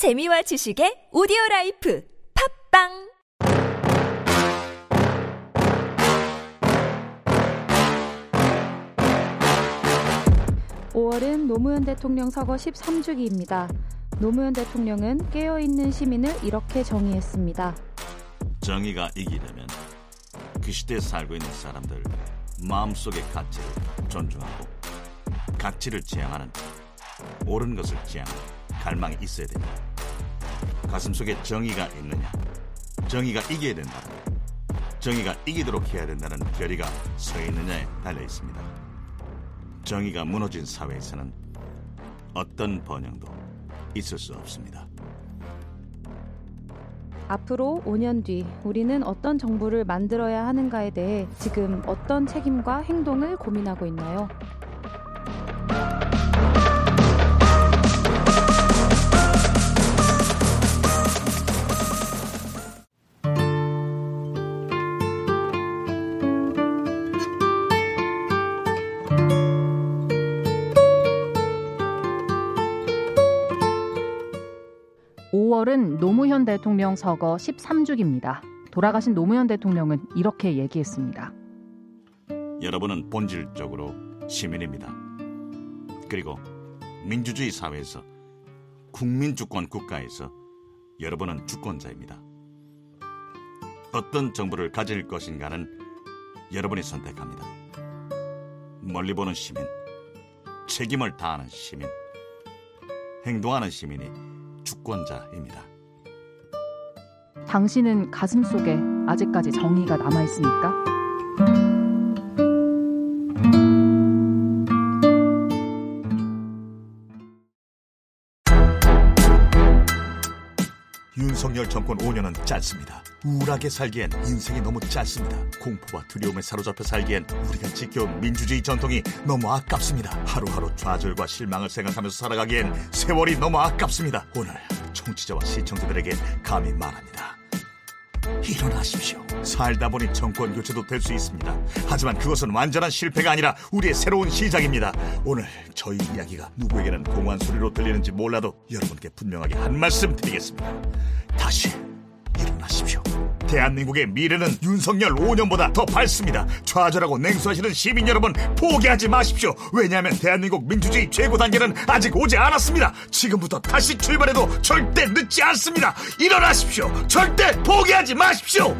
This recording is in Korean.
재미와 지식의 오디오 라이프 팟빵 5월은 노무현 대통령 서거 13주기입니다. 노무현 대통령은 깨어있는 시민을 이렇게 정의했습니다. 정의가 이기려면 그 시대에 살고 있는 사람들 마음속의 가치를 존중하고 가치를 지향하는 옳은 것을 지향하는 갈망이 있어야 됩니다. 가슴속에 정의가 있느냐 정의가 이겨야 된다 정의가 이기도록 해야 된다는 결의가 서 있느냐에 달려 있습니다. 정의가 무너진 사회에서는 어떤 번영도 있을 수 없습니다. 앞으로 5년 뒤 우리는 어떤 정부를 만들어야 하는가에 대해 지금 어떤 책임과 행동을 고민하고 있나요? (5월은) 노무현 대통령 서거 (13주기입니다) 돌아가신 노무현 대통령은 이렇게 얘기했습니다. 여러분은 본질적으로 시민입니다. 그리고 민주주의 사회에서 국민주권 국가에서 여러분은 주권자입니다. 어떤 정부를 가질 것인가는 여러분이 선택합니다. 멀리 보는 시민, 책임을 다하는 시민, 행동하는 시민이 주권자입니다. 당신은 가슴 속에 아직까지 정의가 남아 있습니까? 윤석열 정권 5년은 짧습니다. 우울하게 살기엔 인생이 너무 짧습니다. 공포와 두려움에 사로잡혀 살기엔 우리가 지켜온 민주주의 전통이 너무 아깝습니다. 하루하루 좌절과 실망을 생각하면서 살아가기엔 세월이 너무 아깝습니다. 오늘 청취자와 시청자들에게 감히 말합니다. 일어나십시오. 살다 보니 정권 교체도 될 수 있습니다. 하지만 그것은 완전한 실패가 아니라 우리의 새로운 시작입니다. 오늘 저희 이야기가 누구에게는 공허한 소리로 들리는지 몰라도 여러분께 분명하게 한 말씀 드리겠습니다. 다시 일어나십시오. 대한민국의 미래는 윤석열 5년보다 더 밝습니다. 좌절하고 냉소하시는 시민 여러분 포기하지 마십시오. 왜냐하면 대한민국 민주주의 최고 단계는 아직 오지 않았습니다. 지금부터 다시 출발해도 절대 늦지 않습니다. 일어나십시오. 절대 포기하지 마십시오.